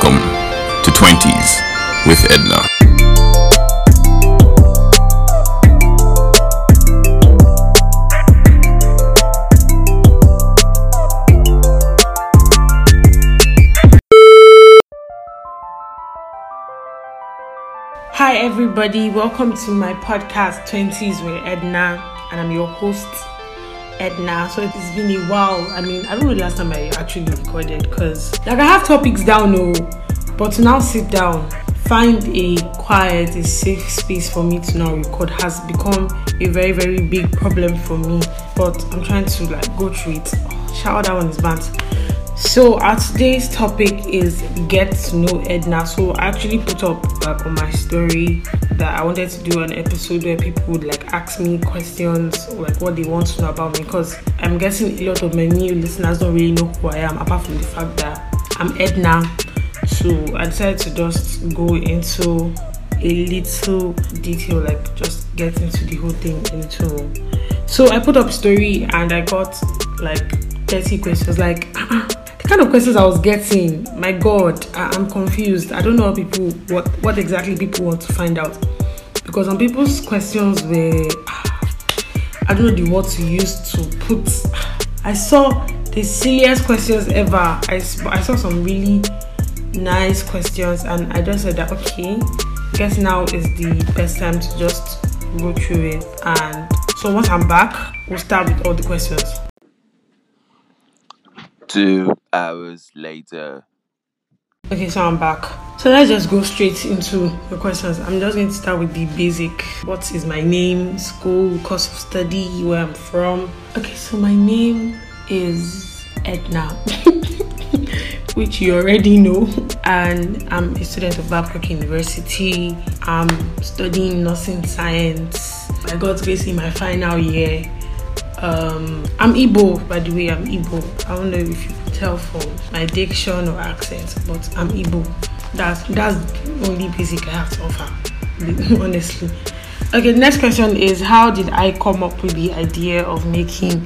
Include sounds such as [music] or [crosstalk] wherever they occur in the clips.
Welcome to 20s with Edna. Hi, everybody. Welcome to my podcast 20s with Edna, and I'm your host, Edna. So it's been a while. I mean, I don't know the last time I actually recorded because, like, I have topics down, no, but to now sit down, find a quiet, a safe space for me to now record has become a very, very big problem for me. But I'm trying to like go through it. Oh, shout out that one is bad. So our today's topic is get to know Edna. So I actually put up like on my story that I wanted to do an episode where people would like ask me questions like what they want to know about me because I'm guessing a lot of my new listeners don't really know who I am apart from the fact that I'm Edna. So I decided to just go into a little detail, like just get into the whole thing into. So I put up story and I got like 30 questions like [laughs] the kind of questions I was getting, my God, I, am confused. I don't know people what what exactly people want to find out because some people's questions were I don't know the word to use to put. I saw the silliest questions ever. I, I saw some really nice questions and I just said that okay, guess now is the best time to just go through it. And so once I'm back, we'll start with all the questions. Two hours later. Okay, so I'm back. So let's just go straight into the questions. I'm just going to start with the basic. What is my name, school, course of study, where I'm from? Okay, so my name is Edna, [laughs] which you already know, and I'm a student of Babcock University. I'm studying nursing science. I got basically my final year um, I'm Igbo, by the way. I'm Igbo. I don't know if you tell from my diction or accent, but I'm Igbo. That's that's only basic I have to offer, [laughs] honestly. Okay, next question is how did I come up with the idea of making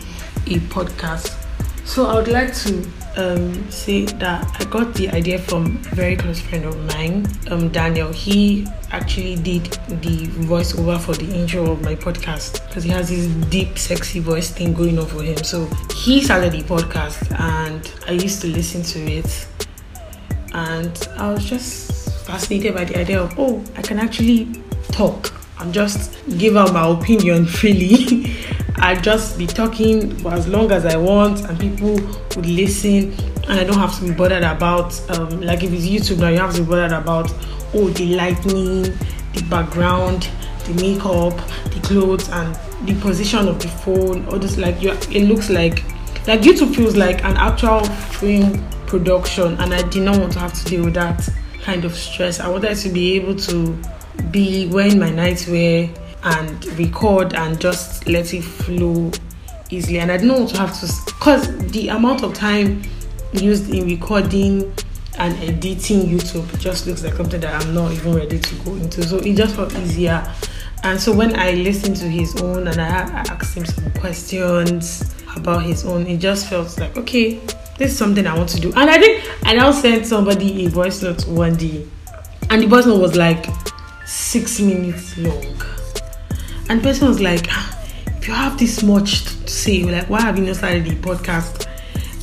a podcast? So I would like to um, say that I got the idea from a very close friend of mine, um, Daniel. He actually did the voiceover for the intro of my podcast because he has this deep, sexy voice thing going on for him. So he started the podcast, and I used to listen to it, and I was just fascinated by the idea of oh, I can actually talk and just give out my opinion [laughs] freely. I just be talking for as long as I want, and people would listen, and I don't have to be bothered about um, like if it's YouTube now, you have to be bothered about oh the lighting, the background, the makeup, the clothes, and the position of the phone. All this like you, it looks like like YouTube feels like an actual film production, and I did not want to have to deal with that kind of stress. I wanted to be able to be wearing my nightwear and record and just let it flow easily. And I didn't want to have to, because the amount of time used in recording and editing YouTube just looks like something that I'm not even ready to go into. So it just felt easier. And so when I listened to his own and I asked him some questions about his own, it just felt like, okay, this is something I want to do. And I think I now sent somebody a voice note one day, and the voice note was like six minutes long. And the person was like, ah, if you have this much to say, like, why have you not started the podcast?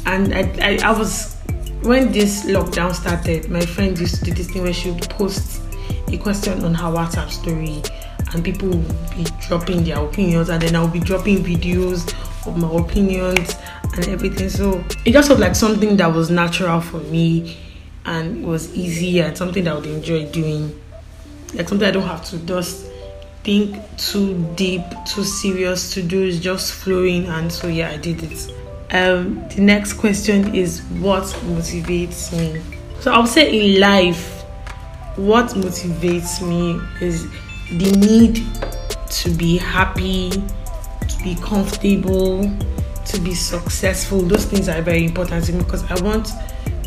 And I, I, I was, when this lockdown started, my friend used to do this thing where she would post a question on her WhatsApp story and people would be dropping their opinions and then I'll be dropping videos of my opinions and everything. So it just felt like something that was natural for me and was easy and something that I would enjoy doing. Like something I don't have to just think too deep, too serious to do. It's just flowing and so yeah, I did it. Um the next question is what motivates me. So I'll say in life, what motivates me is the need to be happy, to be comfortable, to be successful. Those things are very important to me because I want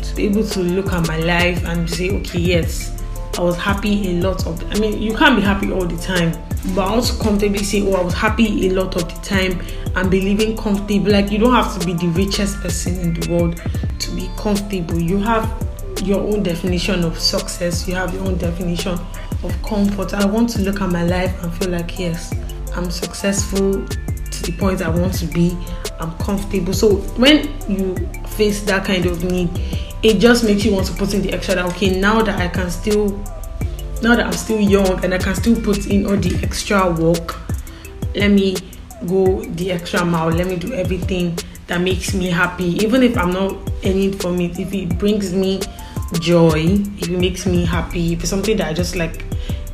to be able to look at my life and say, okay, yes, I was happy a lot of. I mean, you can't be happy all the time, but I to comfortably say, oh, I was happy a lot of the time and be living comfortable. Like you don't have to be the richest person in the world to be comfortable. You have your own definition of success, you have your own definition of comfort. I want to look at my life and feel like, yes, I'm successful to the point I want to be, I'm comfortable. So when you face that kind of need, it just makes you want to put in the extra that, okay, now that I can still, now that I'm still young and I can still put in all the extra work, let me go the extra mile, let me do everything that makes me happy, even if I'm not earning from it, if it brings me joy, if it makes me happy, if it's something that I just like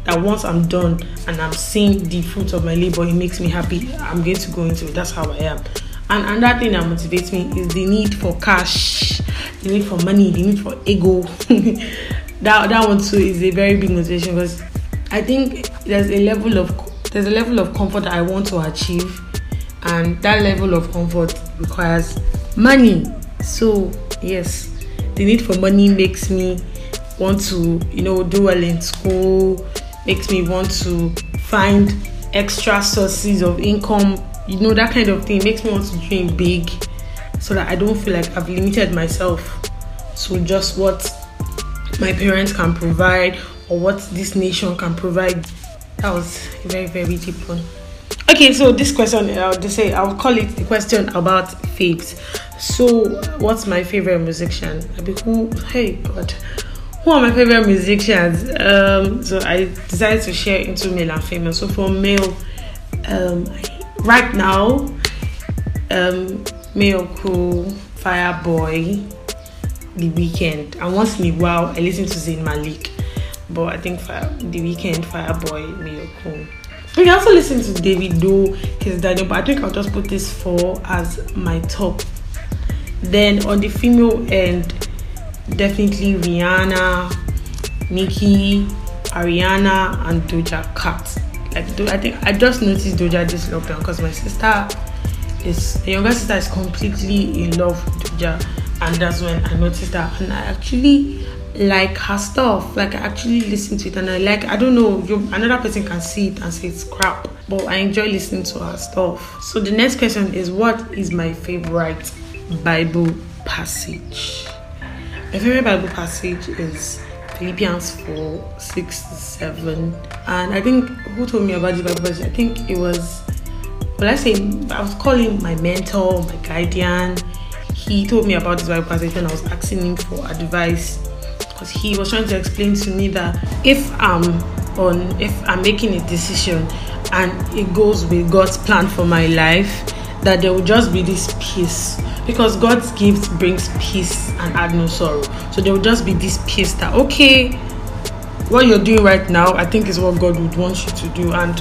that once I'm done and I'm seeing the fruits of my labor, it makes me happy. I'm going to go into it. That's how I am. And another thing that motivates me is the need for cash, the need for money, the need for ego. [laughs] that that one too is a very big motivation because I think there's a level of there's a level of comfort that I want to achieve, and that level of comfort requires money. So yes, the need for money makes me want to you know do well in school makes me want to find extra sources of income you know that kind of thing makes me want to dream big so that i don't feel like i've limited myself to just what my parents can provide or what this nation can provide. That was a very very deep one. Okay so this question i'll just say i'll call it the question about faves so what's my favorite musician? I who hey god. Who are my favorite musicians? Um so i decided to share into male and female so for male um right now um cool fireboy the Weeknd and once in a while i listen to zayn malik but i think fire, the Weeknd fireboy cool we can also listen to Davido, his daddy, but I think I'll just put this four as my top. Then on the female end, definitely Rihanna, Nicki, Ariana, and Doja Cat. Like I think I just noticed Doja this lockdown because my sister is the younger sister is completely in love with Doja, and that's when I noticed that, and I actually like her stuff. Like I actually listen to it and I like I don't know, you another person can see it and say it's crap. But I enjoy listening to her stuff. So the next question is what is my favorite Bible passage? My favorite Bible passage is Philippians 4, 6 to 7. And I think who told me about this Bible? I think it was well I say I was calling my mentor, my guardian. He told me about this Bible passage and I was asking him for advice because he was trying to explain to me that if I'm on if I'm making a decision and it goes with God's plan for my life, that there will just be this peace because God's gift brings peace and add no sorrow. So there will just be this peace that okay, what you're doing right now, I think is what God would want you to do. And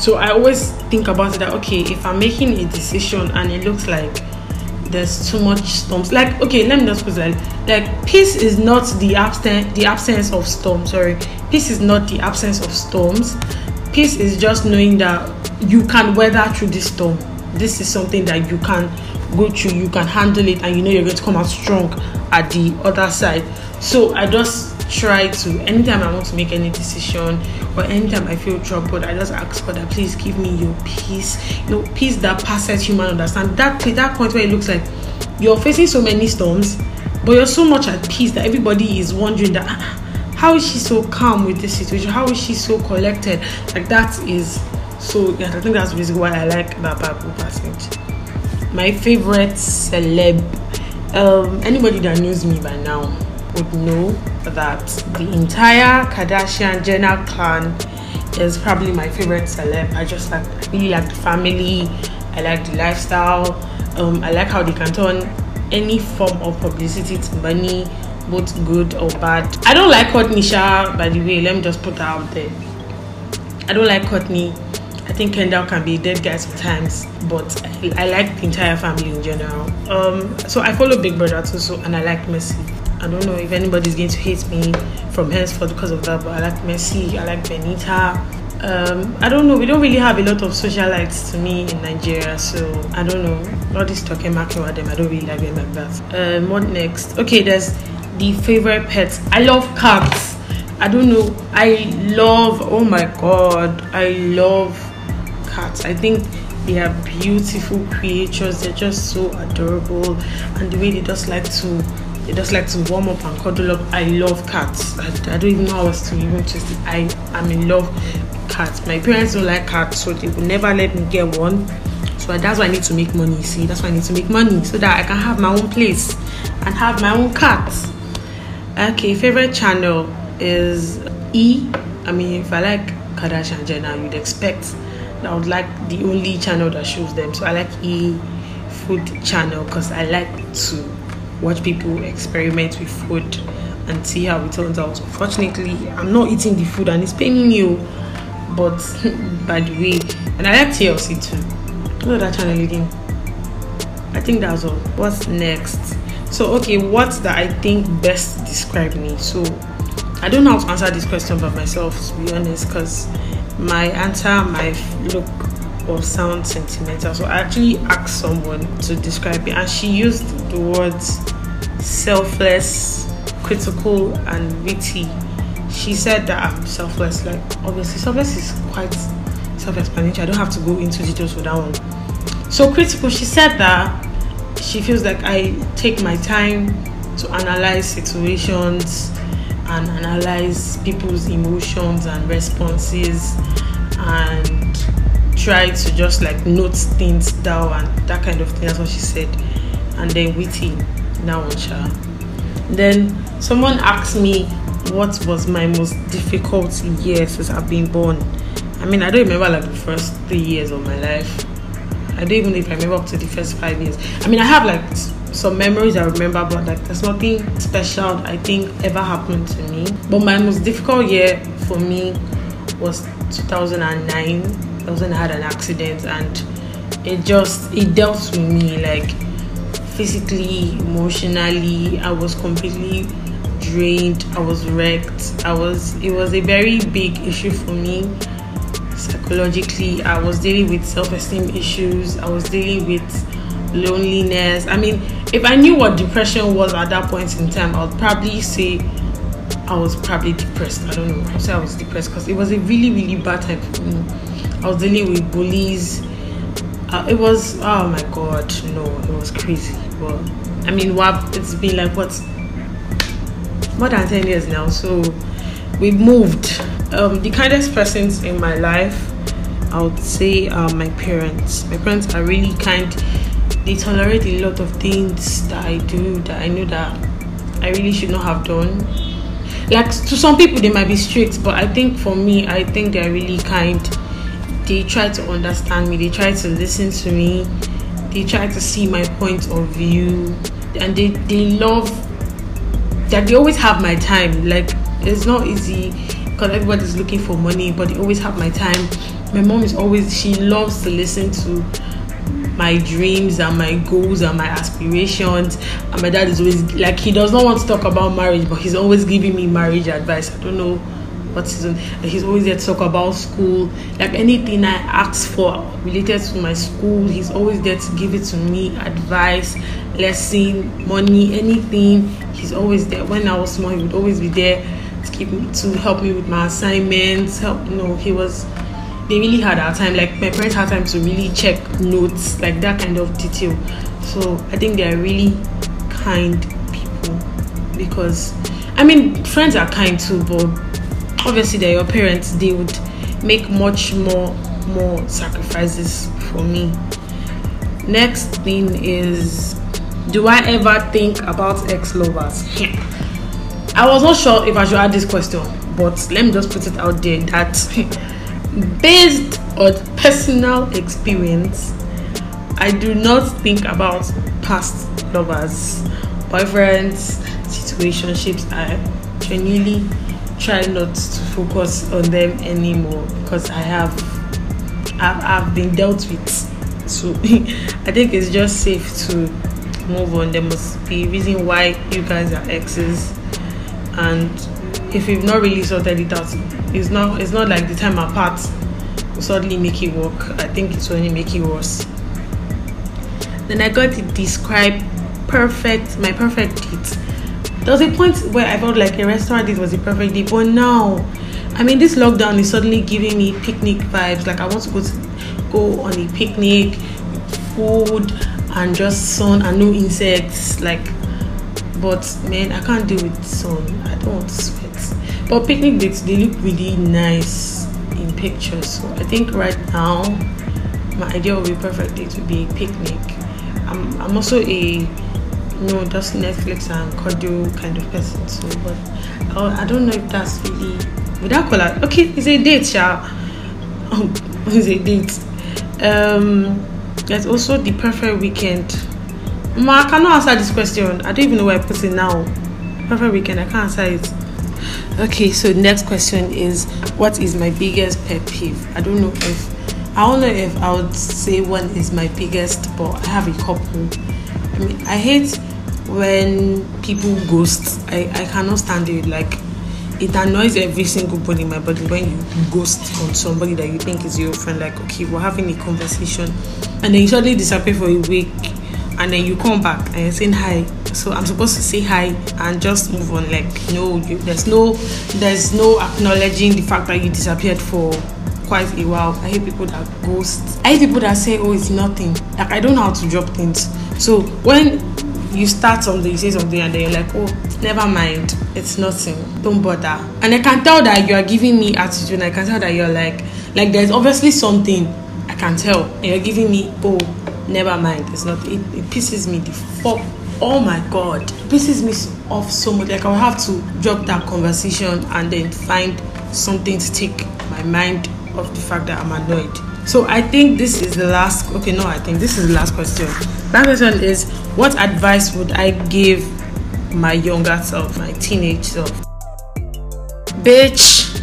so I always think about it that okay, if I'm making a decision and it looks like there's too much storms. Like, okay, let me just put like, like peace is not the absence the absence of storms. Sorry, peace is not the absence of storms. Peace is just knowing that you can weather through this storm. This is something that you can go through. You can handle it, and you know you're going to come out strong at the other side. So I just try to anytime I want to make any decision or anytime I feel troubled, I just ask God that please give me your peace. You know, peace that passes human understanding. That that point where it looks like you're facing so many storms, but you're so much at peace that everybody is wondering that ah, how is she so calm with this situation? How is she so collected? Like that is so yeah, I think that's basically why I like that Bible passage. My favorite celeb. Um, anybody that knows me by now would know that the entire Kardashian Jenner clan is probably my favorite celeb. I just like I really like the family, I like the lifestyle, um, I like how they can turn any form of publicity to money, both good or bad. I don't like Kourtney Shah, by the way, let me just put that out there. I don't like Kourtney. I think Kendall can be a dead guy sometimes, but I, I like the entire family in general. Um, so I follow Big Brother too, so and I like Mercy. I don't know if anybody's going to hate me from henceforth because of that, but I like Mercy, I like Benita. Um, I don't know, we don't really have a lot of socialites to me in Nigeria, so I don't know. All this talking marking about them, I don't really like them like that. Um, what next? Okay, there's the favorite pets. I love cats. I don't know. I love, oh my god, I love cats. I think they are beautiful creatures. They're just so adorable, and the way they just like to they just like to warm up and cuddle up. I love cats. I, I don't even know how else to even just. I am in love with cats. My parents don't like cats, so they will never let me get one. So that's why I need to make money. See, that's why I need to make money so that I can have my own place and have my own cats. Okay, favorite channel is E. I mean, if I like Kardashian Jenner, you'd expect I would like the only channel that shows them. So I like E food channel because I like to watch people experiment with food and see how it turns out. Unfortunately, I'm not eating the food and it's paining you. Oh, but [laughs] by the way, and I like TLC too. What that channel again? I think that's all. What's next? So okay, what that I think best describe me. So I don't know how to answer this question by myself to be honest, because my answer might look or sound sentimental. So I actually asked someone to describe me, and she used the words selfless, critical, and witty. She said that I'm selfless. Like obviously, selfless is quite self-explanatory. I don't have to go into details for that one. So critical. She said that she feels like I take my time to analyze situations and analyze people's emotions and responses and try to just like note things down and that kind of thing. That's what she said. And then witty, now one, sure. Then someone asked me what was my most difficult year since I've been born. I mean, I don't remember like the first three years of my life. I don't even know if I remember up to the first five years. I mean, I have like some memories I remember, but like there's nothing special I think ever happened to me. But my most difficult year for me was 2009. That was when I had an accident, and it just it dealt with me like physically, emotionally. I was completely drained. I was wrecked. I was. It was a very big issue for me psychologically. I was dealing with self-esteem issues. I was dealing with loneliness. I mean, if I knew what depression was at that point in time, I would probably say I was probably depressed. I don't know. I'd say I was depressed because it was a really, really bad time for me. I was dealing with bullies. Uh, it was oh my god, no, it was crazy. But I mean, what it's been like what more than ten years now. So we moved. Um, the kindest persons in my life, I would say, are my parents. My parents are really kind. They tolerate a lot of things that I do that I know that I really should not have done. Like to some people, they might be strict, but I think for me, I think they're really kind. They try to understand me. They try to listen to me. They try to see my point of view, and they they love that they always have my time. Like it's not easy because everybody's looking for money, but they always have my time. My mom is always she loves to listen to my dreams and my goals and my aspirations. And my dad is always like he does not want to talk about marriage, but he's always giving me marriage advice. I don't know what he's he's always there to talk about school. Like anything I ask for related to my school, he's always there to give it to me, advice, lesson, money, anything. He's always there. When I was small, he would always be there to keep me to help me with my assignments. Help you know, he was they really had our time. Like my parents had time to really check notes, like that kind of detail. So I think they are really kind people because I mean friends are kind too, but obviously they're your parents. They would make much more more sacrifices for me. Next thing is do I ever think about ex lovers? Hmm. I was not sure if I should add this question, but let me just put it out there that hmm, based on personal experience, I do not think about past lovers, boyfriends, situationships. I genuinely try not to focus on them anymore because I have I've, I've been dealt with. So [laughs] I think it's just safe to move on. There must be a reason why you guys are exes, and if you've not really sorted it out, it's not it's not like the time apart will suddenly make it work. I think it's only make it worse. Then I got to describe perfect my perfect date. There was a point where I felt like a restaurant date was a perfect date, but now I mean this lockdown is suddenly giving me picnic vibes. Like I want to go to go on a picnic, food and just sun and no insects. Like But man, I can't deal with sun. I don't want to sweat. But picnic dates they look really nice in pictures. So I think right now my idea of a perfect date would be a picnic. I'm I'm also a no just Netflix and cuddle kind of person. So but I, I don't know if that's really without color. Okay, it's a date, yeah. [laughs] Oh, [laughs] it's a date. Um, there's also the perfect weekend. Ma, I cannot answer this question. I don't even know where I put it now. Perfect weekend, I can't answer it. Okay, so next question is what is my biggest pet peeve? I don't know if I don't know if I would say one is my biggest, but I have a couple. I mean, I hate when people ghost. I, I cannot stand it. Like it annoys every single body in my body when you ghost on somebody that you think is your friend. Like, okay, we're having a conversation, and then you suddenly disappear for a week, and then you come back and you're saying hi. So I'm supposed to say hi and just move on. Like, no, there's no, there's no acknowledging the fact that you disappeared for quite a while. I hate people that ghost. I hate people that say, "Oh, it's nothing." Like I don't know how to drop things. So when you start something, you say something, and then you're like, oh, never mind, it's nothing, don't bother. And I can tell that you are giving me attitude, and I can tell that you're like, like there's obviously something I can tell, and you're giving me, oh, never mind, it's not, it, it pisses me the fuck. Oh my god, it pisses me off so much. Like I'll have to drop that conversation and then find something to take my mind off the fact that I'm annoyed. So I think this is the last. Okay, no, I think this is the last question. That question is, what advice would I give my younger self, my teenage self? Bitch,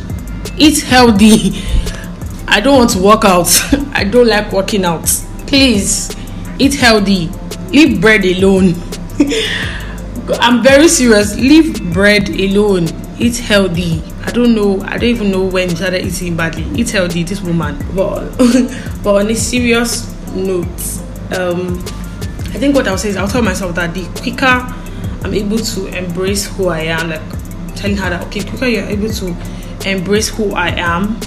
eat healthy. [laughs] I don't want to work out. [laughs] I don't like working out. Please, eat healthy. Leave bread alone. [laughs] I'm very serious. Leave bread alone. Eat healthy. I don't know. I don't even know when you started eating badly. Eat healthy, this woman. But [laughs] but on a serious note, um, I think what I'll say is I'll tell myself that the quicker I'm able to embrace who I am, like telling her that okay, quicker you're able to embrace who I am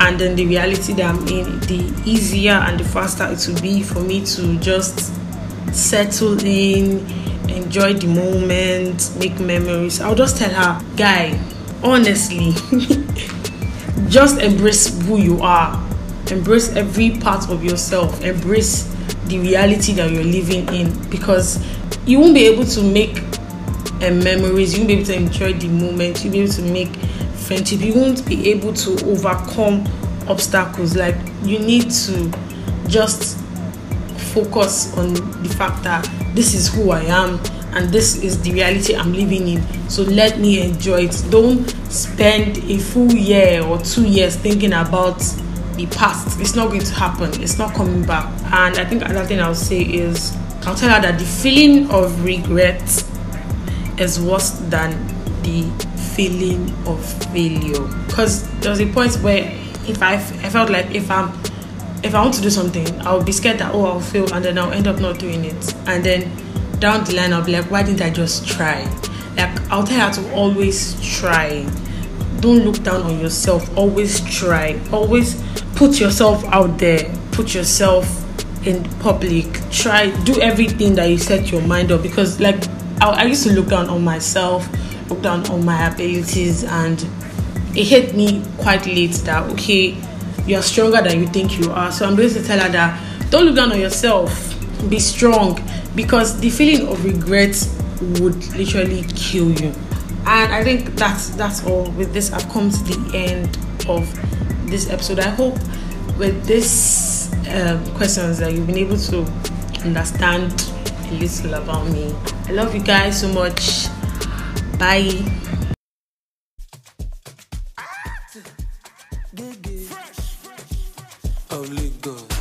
and then the reality that I'm in, the easier and the faster it will be for me to just settle in, enjoy the moment, make memories. I'll just tell her, guy, honestly, [laughs] just embrace who you are, embrace every part of yourself, embrace the reality that you're living in because you won't be able to make uh, memories, you won't be able to enjoy the moment, you'll be able to make friendship, you won't be able to overcome obstacles. Like, you need to just focus on the fact that this is who I am and this is the reality I'm living in. So let me enjoy it. Don't spend a full year or two years thinking about the past. It's not going to happen. It's not coming back. And I think another thing I'll say is I'll tell her that the feeling of regret is worse than the feeling of failure. Because there was a point where if I, I felt like if I'm if I want to do something, I'll be scared that oh I'll fail and then I'll end up not doing it. And then down the line I'll be like, why didn't I just try? Like I'll tell her to always try. Don't look down on yourself. Always try. Always put yourself out there. Put yourself in public. Try do everything that you set your mind up because like I, I used to look down on myself, look down on my abilities and it hit me quite late that okay you're stronger than you think you are. So I'm going to tell her that don't look down on yourself. Be strong because the feeling of regret would literally kill you. And I think that's that's all. With this, I've come to the end of this episode. I hope with this um, questions that you've been able to understand a little about me. I love you guys so much. Bye. Only good. You